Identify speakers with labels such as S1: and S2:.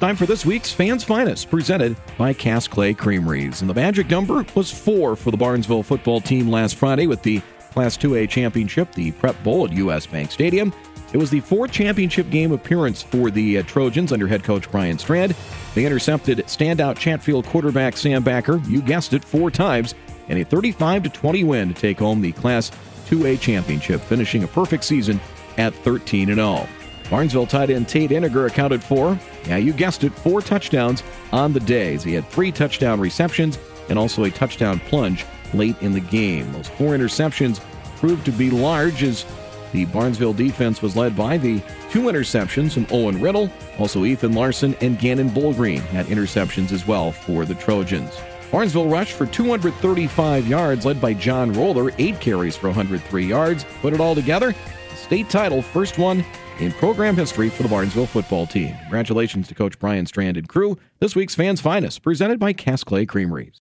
S1: Time for this week's Fans Finest, presented by Cass Clay Creameries. And the magic number was four for the Barnesville football team last Friday with the Class 2A championship, the Prep Bowl at U.S. Bank Stadium. It was the fourth championship game appearance for the uh, Trojans under head coach Brian Strand. They intercepted standout Chatfield quarterback Sam Backer, you guessed it, four times, and a 35 20 win to take home the Class 2A championship, finishing a perfect season at 13 0. Barnesville tight end Tate Iniger accounted for, yeah, you guessed it, four touchdowns on the day. He had three touchdown receptions and also a touchdown plunge late in the game. Those four interceptions proved to be large as the Barnesville defense was led by the two interceptions from Owen Riddle. Also, Ethan Larson and Gannon Bullgreen had interceptions as well for the Trojans. Barnesville rushed for 235 yards, led by John Roller, eight carries for 103 yards. Put it all together, state title, first one in program history for the Barnesville football team. Congratulations to Coach Brian Strand and crew. This week's Fans Finest, presented by Cass Clay Creameries.